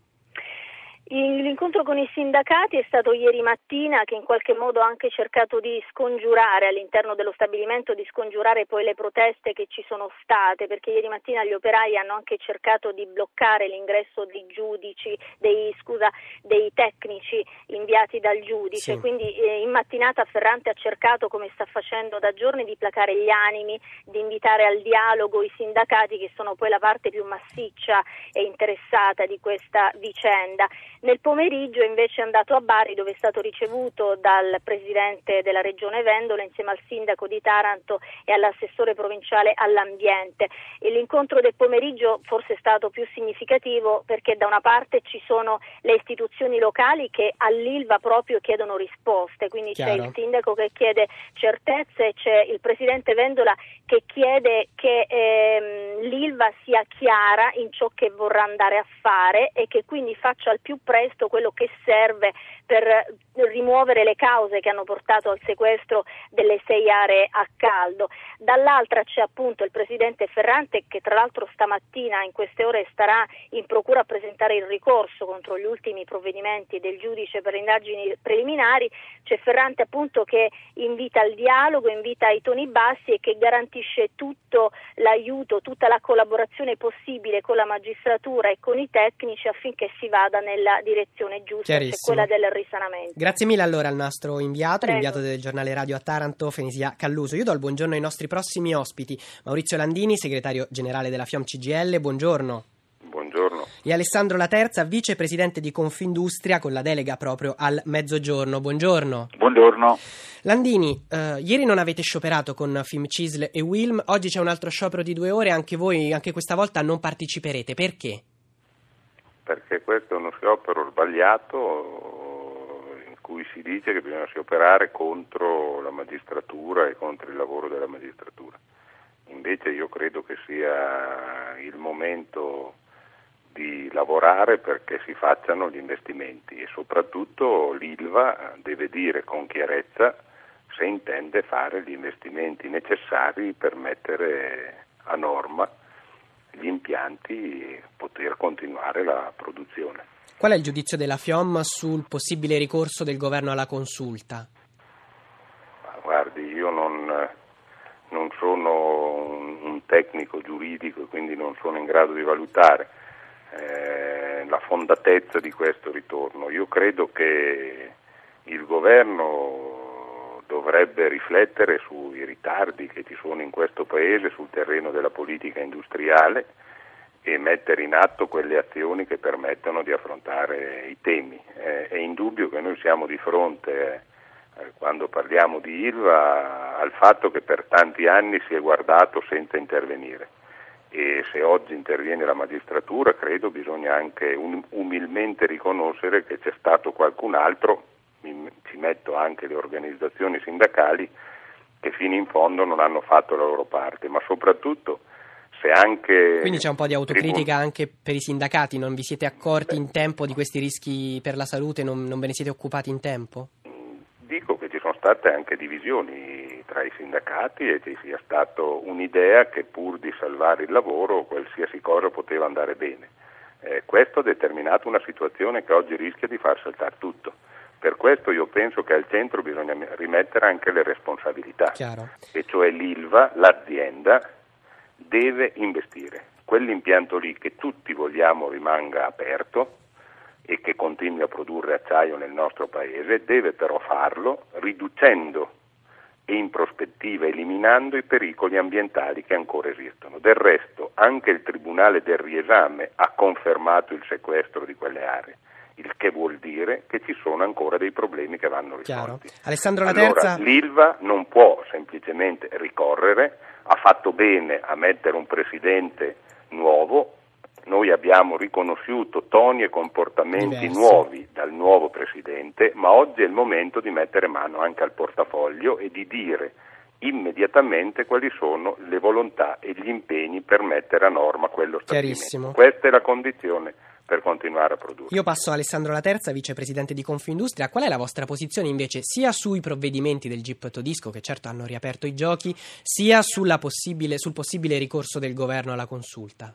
L'incontro con i sindacati è stato ieri mattina che in qualche modo ha anche cercato di scongiurare all'interno dello stabilimento, di scongiurare poi le proteste che ci sono state, perché ieri mattina gli operai hanno anche cercato di bloccare l'ingresso dei giudici, dei, scusa, dei tecnici inviati dal giudice, sì. quindi eh, in mattinata Ferrante ha cercato, come sta facendo da giorni, di placare gli animi, di invitare al dialogo i sindacati che sono poi la parte più massiccia e interessata di questa vicenda. Nel pomeriggio invece è andato a Bari dove è stato ricevuto dal presidente della regione Vendola insieme al sindaco di Taranto e all'assessore provinciale all'ambiente. E l'incontro del pomeriggio forse è stato più significativo perché da una parte ci sono le istituzioni locali che all'Ilva proprio chiedono risposte, quindi Chiaro. c'è il sindaco che chiede certezze, c'è il presidente Vendola che chiede che ehm, l'Ilva sia chiara in ciò che vorrà andare a fare e che quindi faccia al più presto quello che serve per rimuovere le cause che hanno portato al sequestro delle sei aree a caldo. Dall'altra c'è appunto il presidente Ferrante che tra l'altro stamattina in queste ore starà in procura a presentare il ricorso contro gli ultimi provvedimenti del giudice per le indagini preliminari. C'è Ferrante appunto che invita al dialogo, invita ai toni bassi e che garantisce tutto l'aiuto, tutta la collaborazione possibile con la magistratura e con i tecnici affinché si vada nella direzione giusta, cioè quella del risanamento. Grazie mille allora al nostro inviato, Prego. l'inviato del giornale radio a Taranto, Fenisia Calluso. Io do il buongiorno ai nostri prossimi ospiti. Maurizio Landini, segretario generale della FIOM CGL, buongiorno. Buongiorno. E Alessandro Laterza, vicepresidente di Confindustria con la delega proprio al mezzogiorno. Buongiorno. Buongiorno. Landini, eh, ieri non avete scioperato con Film Cisl e Wilm, oggi c'è un altro sciopero di due ore, anche voi, anche questa volta non parteciperete. Perché? Perché questo è uno sciopero sbagliato cui si dice che bisogna scioperare contro la magistratura e contro il lavoro della magistratura. Invece io credo che sia il momento di lavorare perché si facciano gli investimenti e soprattutto l'ILVA deve dire con chiarezza se intende fare gli investimenti necessari per mettere a norma gli impianti e poter continuare la produzione. Qual è il giudizio della FIOM sul possibile ricorso del governo alla consulta? Ma guardi, io non, non sono un, tecnico giuridico e quindi non sono in grado di valutare eh, la fondatezza di questo ritorno. Io credo che il governo dovrebbe riflettere sui ritardi che ci sono in questo Paese sul terreno della politica industriale e mettere in atto quelle azioni che permettono di affrontare i temi. Eh, è indubbio che noi siamo di fronte, eh, quando parliamo di ILVA, al fatto che per tanti anni si è guardato senza intervenire e se oggi interviene la magistratura credo bisogna anche un, umilmente riconoscere che c'è stato qualcun altro, ci metto anche le organizzazioni sindacali, che fino in fondo non hanno fatto la loro parte, ma soprattutto se anche... Quindi c'è un po' di autocritica anche per i sindacati, non vi siete accorti in tempo di questi rischi per la salute, non, non ve ne siete occupati in tempo? Dico che ci sono state anche divisioni tra i sindacati e ci sia stata un'idea che pur di salvare il lavoro qualsiasi cosa poteva andare bene. Eh, questo ha determinato una situazione che oggi rischia di far saltare tutto. Per questo io penso che al centro bisogna rimettere anche le responsabilità, Chiaro. e cioè l'ILVA, l'azienda, deve investire. Quell'impianto lì che tutti vogliamo rimanga aperto e che continui a produrre acciaio nel nostro paese, deve però farlo riducendo e in prospettiva eliminando i pericoli ambientali che ancora esistono. Del resto anche il Tribunale del riesame ha confermato il sequestro di quelle aree il che vuol dire che ci sono ancora dei problemi che vanno risolti. Alessandro La allora, L'ILVA non può semplicemente ricorrere, ha fatto bene a mettere un presidente nuovo, noi abbiamo riconosciuto toni e comportamenti Diversi. nuovi dal nuovo presidente, ma oggi è il momento di mettere mano anche al portafoglio e di dire immediatamente quali sono le volontà e gli impegni per mettere a norma quello stabilimento. Questa è la condizione per continuare a produrre. Io passo a Alessandro La Terza, vicepresidente di Confindustria. Qual è la vostra posizione invece sia sui provvedimenti del GIP Todisco, che certo hanno riaperto i giochi, sia possibile, sul possibile ricorso del governo alla consulta?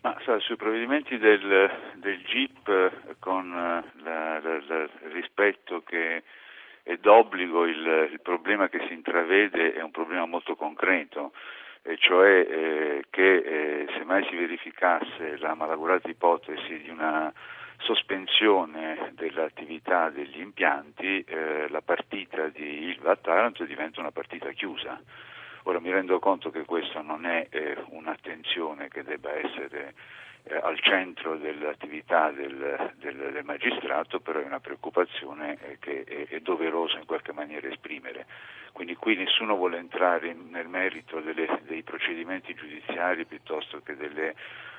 Ma sa, sui provvedimenti del, del GIP con eh, la, la, la, il rispetto che è d'obbligo il, il problema che si intravede è un problema molto concreto e cioè eh, che eh, se mai si verificasse la malaugurata ipotesi di una sospensione dell'attività degli impianti, eh, la partita di Ilva a Taranto diventa una partita chiusa. Ora mi rendo conto che questa non è eh, un'attenzione che debba essere eh, al centro dell'attività del, del, del, magistrato, però è una preoccupazione eh, che è, è, doveroso in qualche maniera esprimere. Quindi qui nessuno vuole entrare in, nel merito delle, dei procedimenti giudiziari piuttosto che delle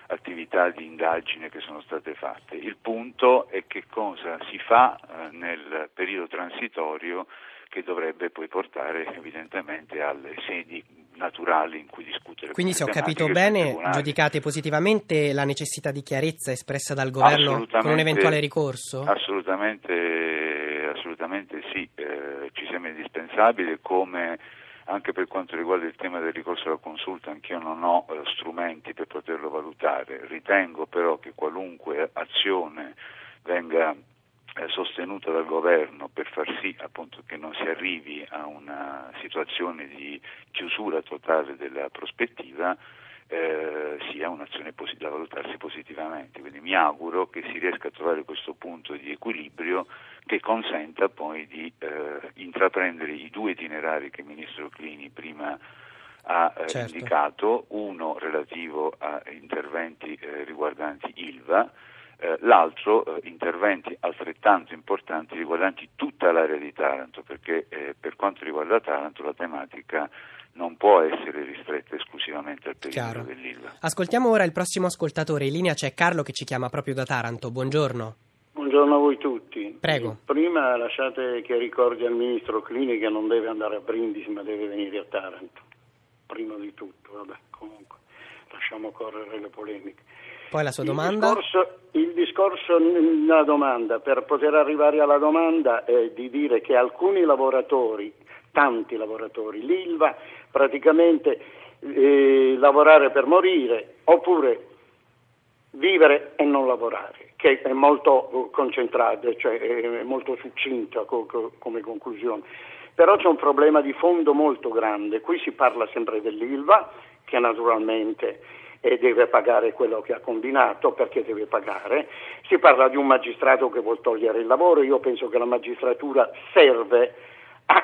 attività di indagine che sono state fatte. Il punto è che cosa si fa eh, nel periodo transitorio che dovrebbe poi portare evidentemente alle sedi naturali in cui discutere. Quindi se ho capito bene, giudicate positivamente la necessità di chiarezza espressa dal governo con un eventuale ricorso? Assolutamente, assolutamente sì, eh, ci sembra indispensabile come anche per quanto riguarda il tema del ricorso alla consulta, anch'io non ho eh, strumenti per poterlo valutare, ritengo però che qualunque azione venga sostenuta dal governo per far sì appunto, che non si arrivi a una situazione di chiusura totale della prospettiva eh, sia un'azione posit- da valutarsi positivamente. Quindi mi auguro che si riesca a trovare questo punto di equilibrio che consenta poi di eh, intraprendere i due itinerari che il Ministro Clini prima ha eh, certo. indicato, uno relativo a interventi eh, riguardanti ILVA, eh, l'altro eh, interventi altrettanto importanti riguardanti tutta l'area di Taranto, perché eh, per quanto riguarda Taranto la tematica non può essere ristretta esclusivamente al periodo dell'Ilva. Ascoltiamo ora il prossimo ascoltatore. In linea c'è Carlo che ci chiama proprio da Taranto. Buongiorno. Buongiorno a voi tutti. Prego. Prima lasciate che ricordi al ministro Clini che non deve andare a Brindisi ma deve venire a Taranto. Prima di tutto, vabbè, comunque lasciamo correre le polemiche. Poi la sua domanda? Il discorso, il discorso, la domanda, per poter arrivare alla domanda è di dire che alcuni lavoratori, tanti lavoratori, l'ILVA praticamente eh, lavorare per morire oppure vivere e non lavorare, che è molto concentrata, cioè è molto succinta come conclusione. Però c'è un problema di fondo molto grande, qui si parla sempre dell'ILVA, che naturalmente eh, deve pagare quello che ha combinato perché deve pagare, si parla di un magistrato che vuole togliere il lavoro, io penso che la magistratura serve a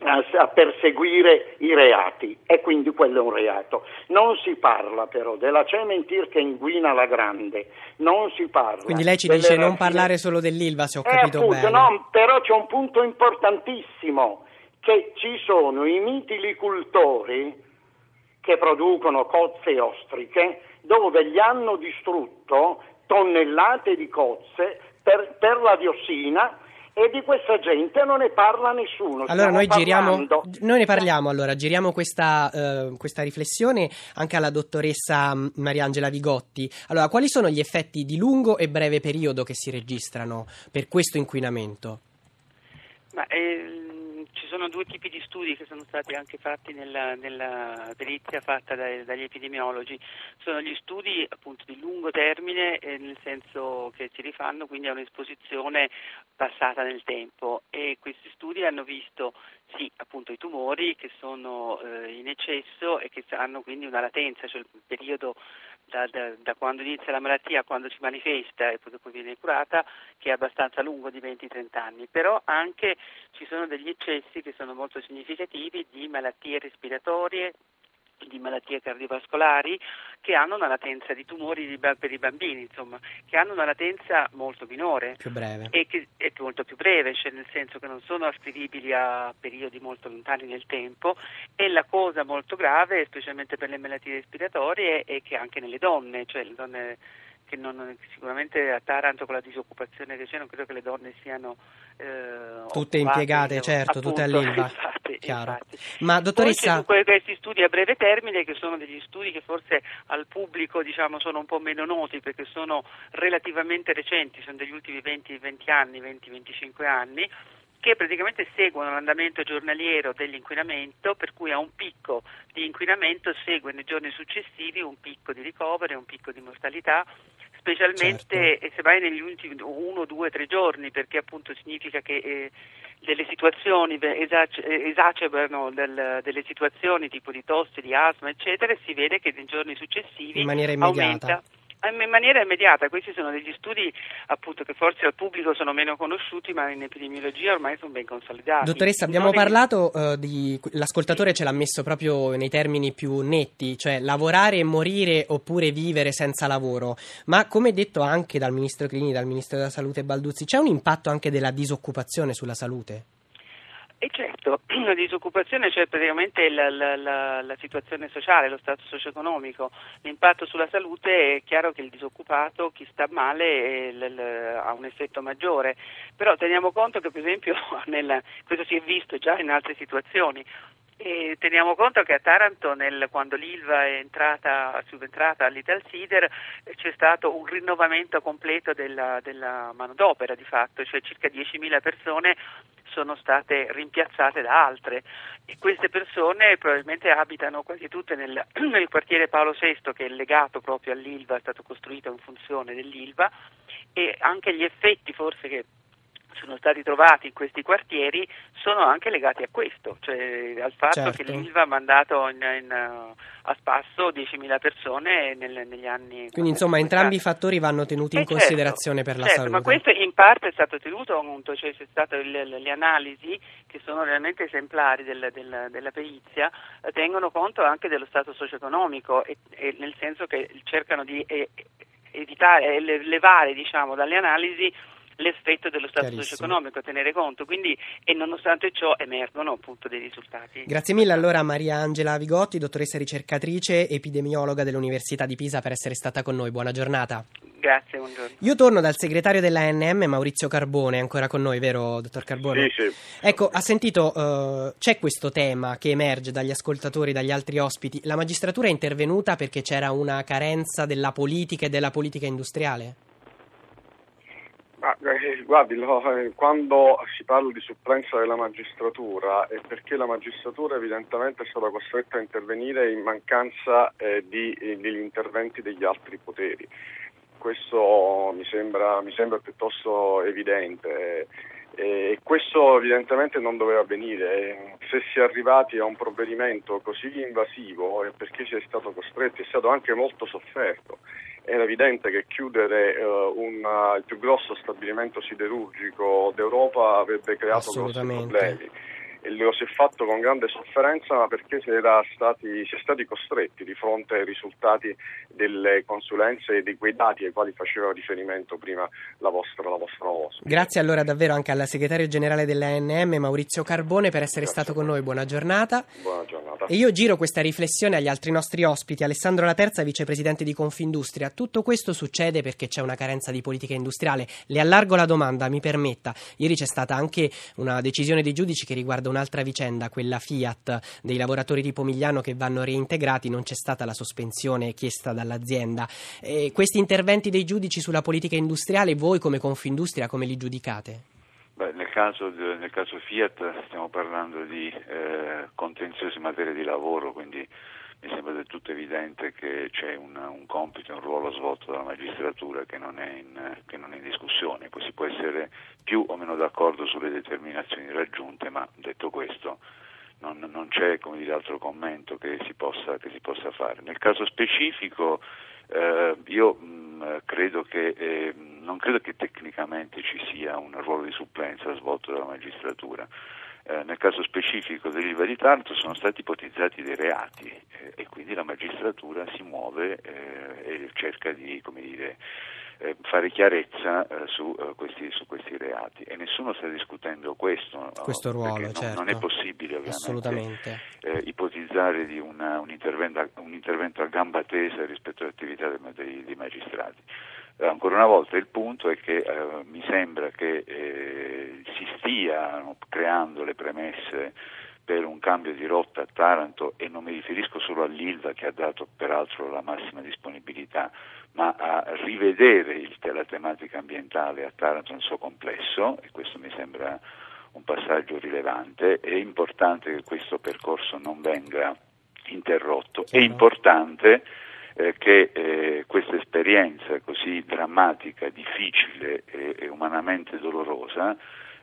a perseguire i reati e quindi quello è un reato. Non si parla però della Cementir che inguina la grande, non si parla. Quindi lei ci dice non parlare solo dell'Ilva se ho eh, capito appunto, bene. No, però c'è un punto importantissimo che ci sono i mitilicultori che producono cozze e ostriche dove gli hanno distrutto tonnellate di cozze per, per la diossina e di questa gente non ne parla nessuno. Allora noi, giriamo, noi ne parliamo, allora, giriamo questa, uh, questa, riflessione anche alla dottoressa mm, Mariangela Vigotti. Allora, quali sono gli effetti di lungo e breve periodo che si registrano per questo inquinamento? Ma, eh, sono due tipi di studi che sono stati anche fatti nella, nella perizia fatta dai, dagli epidemiologi. Sono gli studi appunto di lungo termine, eh, nel senso che si rifanno quindi a un'esposizione passata nel tempo e questi studi hanno visto sì, appunto i tumori che sono eh, in eccesso e che hanno quindi una latenza, cioè il periodo da, da, da, quando inizia la malattia a quando si manifesta e poi dopo viene curata, che è abbastanza lungo di 20-30 anni, però anche ci sono degli eccessi che sono molto significativi di malattie respiratorie, di malattie cardiovascolari che hanno una latenza di tumori di, per i bambini, insomma, che hanno una latenza molto minore più breve. e che è molto più breve, cioè nel senso che non sono ascrivibili a periodi molto lontani nel tempo e la cosa molto grave, specialmente per le malattie respiratorie, è che anche nelle donne, cioè le donne che non, sicuramente a Taranto con la disoccupazione che c'è non credo che le donne siano eh, tutte impiegate, certo, appunto, tutte all'ILVA. Infatti, infatti. Ma dottoressa... Poi questi studi a breve termine che sono degli studi che forse al pubblico diciamo, sono un po' meno noti perché sono relativamente recenti, sono degli ultimi 20, 20 anni, 20-25 anni che praticamente seguono l'andamento giornaliero dell'inquinamento, per cui a un picco di inquinamento segue nei giorni successivi un picco di ricovero e un picco di mortalità specialmente certo. se vai negli ultimi uno, due, tre giorni, perché appunto significa che eh, delle situazioni esac- esacerbano del, delle situazioni tipo di tosse, di asma, eccetera, e si vede che nei giorni successivi in aumenta in maniera immediata, questi sono degli studi appunto che forse al pubblico sono meno conosciuti ma in epidemiologia ormai sono ben consolidati. Dottoressa, abbiamo non parlato uh, di, l'ascoltatore ce l'ha messo proprio nei termini più netti, cioè lavorare e morire oppure vivere senza lavoro, ma come detto anche dal Ministro Clini, dal Ministro della Salute Balduzzi, c'è un impatto anche della disoccupazione sulla salute? E certo, la disoccupazione cioè praticamente la, la, la, la, situazione sociale, lo stato socio-economico, l'impatto sulla salute è chiaro che il disoccupato, chi sta male, l, l, ha un effetto maggiore, però teniamo conto che per esempio nel, questo si è visto già in altre situazioni, e teniamo conto che a Taranto, nel, quando l'Ilva è entrata, subentrata all'Italsider, c'è stato un rinnovamento completo della, della manodopera di fatto, cioè circa 10.000 persone sono state rimpiazzate da altre. E queste persone probabilmente abitano quasi tutte nel, nel quartiere Paolo VI che è legato proprio all'Ilva, è stato costruito in funzione dell'Ilva. E anche gli effetti forse che sono stati trovati in questi quartieri sono anche legati a questo, cioè al fatto certo. che l'ILVA ha mandato in, in, a spasso 10.000 persone nel, negli anni. Quindi insomma entrambi i fattori vanno tenuti in eh, certo, considerazione per la certo, salute. Ma questo in parte è stato tenuto conto, cioè c'è stato le, le analisi che sono realmente esemplari del, del, della perizia, eh, tengono conto anche dello stato socio-economico e, e nel senso che cercano di eh, evitare, levare diciamo, dalle analisi l'effetto dello stato socio-economico, tenere conto, quindi e nonostante ciò emergono appunto dei risultati. Grazie mille allora a Maria Angela Vigotti, dottoressa ricercatrice, epidemiologa dell'Università di Pisa per essere stata con noi. Buona giornata. Grazie, buongiorno. Io torno dal segretario dell'ANM, Maurizio Carbone, ancora con noi, vero dottor Carbone? Sì, sì. Ecco, ha sentito, uh, c'è questo tema che emerge dagli ascoltatori, dagli altri ospiti. La magistratura è intervenuta perché c'era una carenza della politica e della politica industriale? Ma, eh, guardi, lo, eh, quando si parla di supplenza della magistratura è perché la magistratura evidentemente è stata costretta a intervenire in mancanza eh, di, eh, degli interventi degli altri poteri. Questo mi sembra, mi sembra piuttosto evidente. E questo evidentemente non doveva avvenire. Se si è arrivati a un provvedimento così invasivo è perché si è stato costretto, è stato anche molto sofferto era evidente che chiudere uh, un, uh, il più grosso stabilimento siderurgico d'Europa avrebbe creato grossi problemi lo si è fatto con grande sofferenza ma perché si, stati, si, è stati costretti di fronte ai risultati delle consulenze e di quei dati ai quali faceva riferimento prima la vostra, la vostra ospite. Grazie allora davvero anche al segretario generale dell'ANM Maurizio Carbone per essere Grazie stato con noi, buona giornata. Buona giornata. E io giro questa riflessione agli altri nostri ospiti, Alessandro Laterza, vicepresidente di Confindustria. Tutto questo succede perché c'è una carenza di politica industriale. Le allargo la domanda, mi permetta. Ieri c'è stata anche una decisione dei giudici che riguarda un'altra vicenda, quella Fiat dei lavoratori di Pomigliano che vanno reintegrati, non c'è stata la sospensione chiesta dall'azienda. E questi interventi dei giudici sulla politica industriale, voi come Confindustria come li giudicate? Beh, nel, caso, nel, caso, Fiat stiamo parlando di eh, contenziosi in materia di lavoro, quindi mi sembra del tutto evidente che c'è un, un compito, un ruolo svolto dalla magistratura che non, in, che non, è in, discussione. Poi si può essere più o meno d'accordo sulle determinazioni raggiunte, ma detto questo non, non c'è dire, altro commento che si, possa, che si, possa, fare. Nel caso specifico eh, io mh, credo che, eh, non credo che tecnicamente ci sia un ruolo di supplenza svolto dalla magistratura eh, nel caso specifico dell'Ilva di Taranto sono stati ipotizzati dei reati eh, e quindi la magistratura si muove eh, e cerca di dire, eh, fare chiarezza eh, su, questi, su, questi, reati e nessuno sta discutendo questo, questo ruolo, non, certo. non, è possibile ovviamente ipotizzare una, un, intervento, un, intervento, a gamba tesa rispetto all'attività dei, dei, dei magistrati. ancora una volta il punto è che mi sembra che si stiano creando le premesse per un cambio di rotta a Taranto e non mi riferisco solo all'Ilva che ha dato peraltro la massima disponibilità, ma a rivedere il, la tematica ambientale a Taranto nel suo complesso e questo mi sembra un passaggio rilevante. È importante che questo percorso non venga interrotto, è importante eh, che eh, questa esperienza così drammatica, difficile e, e umanamente dolorosa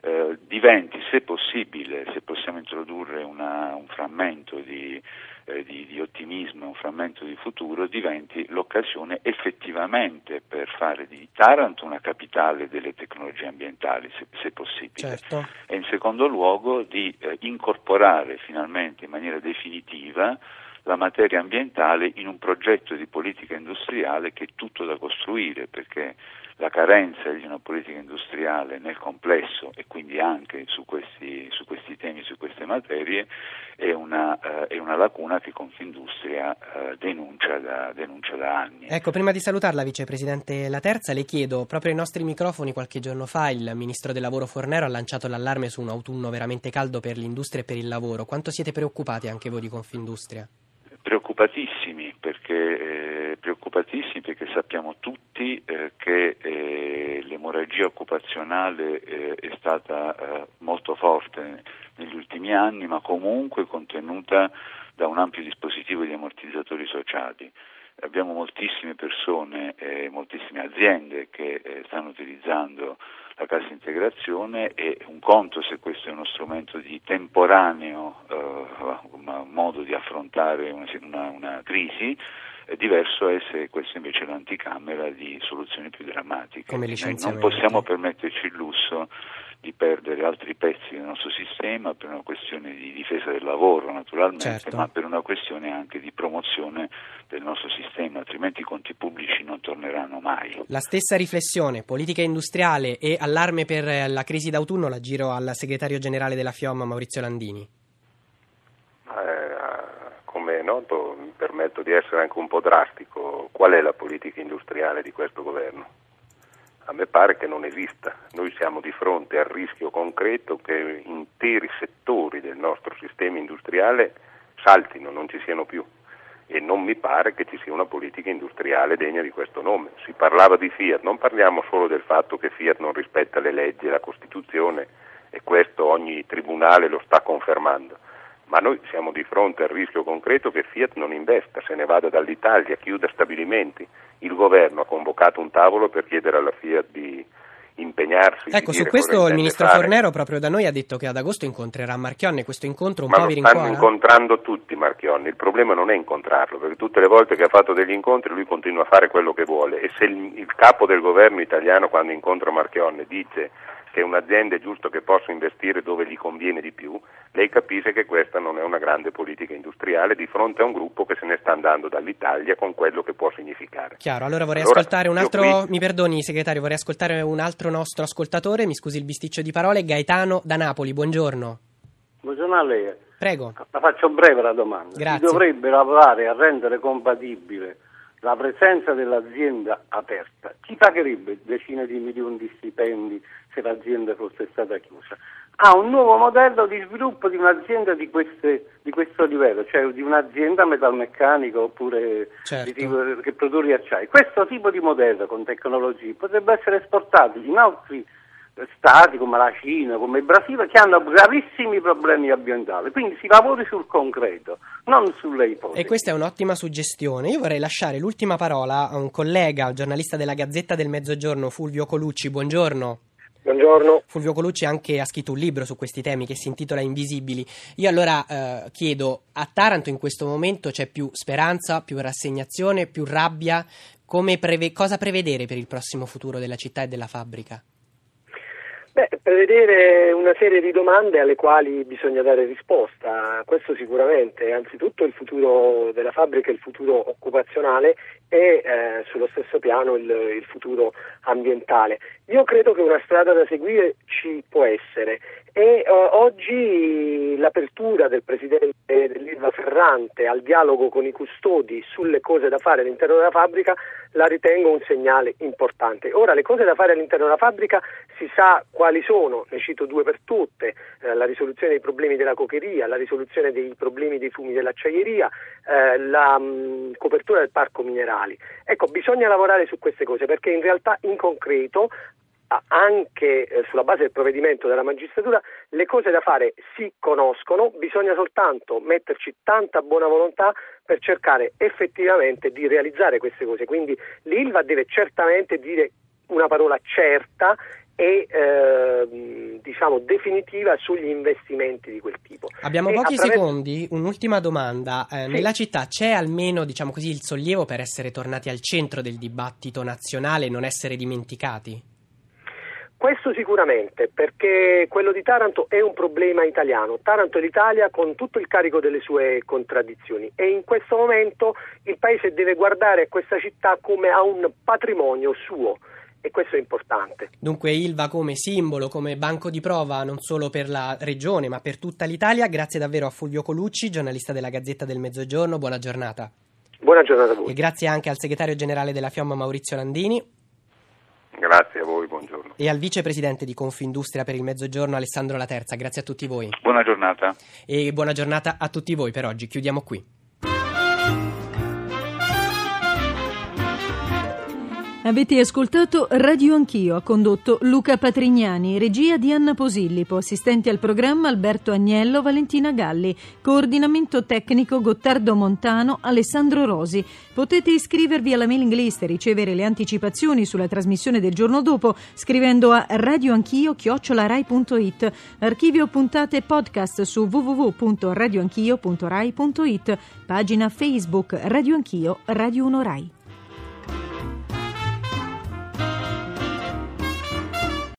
eh, diventi, se possibile, se possiamo introdurre una, un frammento di, eh, di, di ottimismo, un frammento di futuro, diventi l'occasione effettivamente per fare di Taranto una capitale delle tecnologie ambientali, se, se possibile. Certo. E in secondo luogo di eh, incorporare finalmente in maniera definitiva la materia ambientale in un progetto di politica industriale che è tutto da costruire, perché la carenza di una politica industriale nel complesso e quindi anche su questi, su questi temi, su queste materie, è una, eh, è una lacuna che Confindustria eh, denuncia, da, denuncia, da, anni. Ecco, prima di salutarla, Vicepresidente La Terza, le chiedo, proprio ai nostri microfoni qualche giorno fa il Ministro del Lavoro Fornero ha lanciato l'allarme su un autunno veramente caldo per l'industria e per il lavoro. Quanto siete preoccupati anche voi di Confindustria? Preoccupatissimi perché, eh, preoccupatissimi perché sappiamo tutti eh, che eh, l'emorragia occupazionale eh, è stata eh, molto forte negli ultimi anni, ma comunque contenuta da un ampio dispositivo di ammortizzatori sociali. Abbiamo moltissime persone e moltissime aziende che eh, stanno utilizzando la cassa integrazione e un conto se questo è uno strumento di temporaneo eh, modo di affrontare una, una, una crisi, è diverso è se questo invece è l'anticamera di soluzioni più drammatiche. Non possiamo permetterci il lusso di perdere altri pezzi del nostro sistema per una questione di difesa del lavoro naturalmente, certo. ma per una questione anche di promozione del nostro sistema, altrimenti i conti pubblici non torneranno mai. La stessa riflessione, politica industriale e allarme per la crisi d'autunno la giro al segretario generale della FIOM Maurizio Landini. Eh, come è noto mi permetto di essere anche un po' drastico, qual è la politica industriale di questo governo? A me pare che non esista. Noi siamo di fronte al rischio concreto che interi settori del nostro sistema industriale saltino, non ci siano più. E non mi pare che ci sia una politica industriale degna di questo nome. Si parlava di Fiat, non parliamo solo del fatto che Fiat non rispetta le leggi e la Costituzione e questo ogni tribunale lo sta confermando, ma noi siamo di fronte al rischio concreto che Fiat non investa, se ne vada dall'Italia, chiuda stabilimenti. Il governo ha convocato un tavolo per chiedere alla Fiat di impegnarsi. Ecco, su questo il ministro fare. Fornero proprio da noi ha detto che ad agosto incontrerà Marchionne, questo incontro un Ma po' vi stanno rincuora? incontrando tutti Marchionni, il problema non è incontrarlo, perché tutte le volte che ha fatto degli incontri lui continua a fare quello che vuole e se il, il capo del governo italiano quando incontra Marchionne dice che un'azienda è giusto che possa investire dove gli conviene di più, lei capisce che questa non è una grande politica industriale di fronte a un gruppo che se ne sta andando dall'Italia con quello che può significare. Chiaro, allora vorrei Allora, ascoltare un altro, qui- mi perdoni segretario, vorrei ascoltare un altro nostro ascoltatore, mi scusi il bisticcio di parole, Gaetano da Napoli, buongiorno. Buongiorno a lei. Prego. La faccio breve la domanda. Grazie. Si dovrebbe lavorare a rendere compatibile la presenza dell'azienda aperta. Chi pagherebbe decine di milioni di stipendi se l'azienda fosse stata chiusa? Ha un nuovo modello di sviluppo di un'azienda di, queste- di questo livello, cioè di un'azienda metalmeccanica oppure Certo. di tipo- che produce acciaio. Questo tipo di modello con tecnologie potrebbe essere esportato in altri stati come la Cina, come il Brasile, che hanno gravissimi problemi ambientali. Quindi si lavori sul concreto, non sulle ipotesi. E questa è un'ottima suggestione. Io vorrei lasciare l'ultima parola a un collega, giornalista della Gazzetta del Mezzogiorno, Fulvio Colucci. Buongiorno. Buongiorno. Fulvio Colucci anche ha scritto un libro su questi temi che si intitola Invisibili. Io allora eh, chiedo, a Taranto in questo momento c'è più speranza, più rassegnazione, più rabbia? Come preve- cosa prevedere per il prossimo futuro della città e della fabbrica? Beh, prevedere una serie di domande alle quali bisogna dare risposta, questo sicuramente, anzitutto il futuro della fabbrica, il futuro occupazionale e eh, sullo stesso piano il, il futuro ambientale. Io credo che una strada da seguire ci può essere e eh, oggi l'apertura del Presidente dell'Ilva Ferrante al dialogo con i custodi sulle cose da fare all'interno della fabbrica la ritengo un segnale importante. Ora le cose da fare all'interno della fabbrica si sa quali sono, ne cito due per tutte, eh, la risoluzione dei problemi della cocheria, la risoluzione dei problemi dei fumi dell'acciaieria, eh, la mh, copertura del parco minerali. Ecco, bisogna lavorare su queste cose perché in realtà in concreto anche eh, sulla base del provvedimento della magistratura le cose da fare si conoscono, bisogna soltanto metterci tanta buona volontà per cercare effettivamente di realizzare queste cose. Quindi l'Ilva deve certamente dire una parola certa e ehm, diciamo definitiva sugli investimenti di quel tipo. Abbiamo E pochi attraverso- secondi, un'ultima domanda. Eh, Sì. Nella città c'è almeno, diciamo così, il sollievo per essere tornati al centro del dibattito nazionale e non essere dimenticati? Questo sicuramente, perché quello di Taranto è un problema italiano. Taranto è l'Italia con tutto il carico delle sue contraddizioni e in questo momento il Paese deve guardare a questa città come a un patrimonio suo e questo è importante. Dunque Ilva come simbolo, come banco di prova non solo per la regione ma per tutta l'Italia. Grazie davvero a Fulvio Colucci, giornalista della Gazzetta del Mezzogiorno. Buona giornata. Buona giornata a voi. E grazie anche al segretario generale della FIOM Maurizio Landini Grazie a voi, buongiorno. e al vicepresidente di Confindustria per il Mezzogiorno Alessandro Laterza. Grazie a tutti voi. Buona giornata. E buona giornata a tutti voi per oggi. Chiudiamo qui. Avete ascoltato Radio Anch'io, ha condotto Luca Patrignani, regia di Anna Posillipo, assistenti al programma Alberto Agnello, Valentina Galli, coordinamento tecnico Gottardo Montano, Alessandro Rosi. Potete iscrivervi alla mailing list e ricevere le anticipazioni sulla trasmissione del giorno dopo scrivendo a radioanchio.rai.it. Archivio puntate podcast su www.radioanchio.rai.it. Pagina Facebook Radio Anch'io, Radio 1 Rai.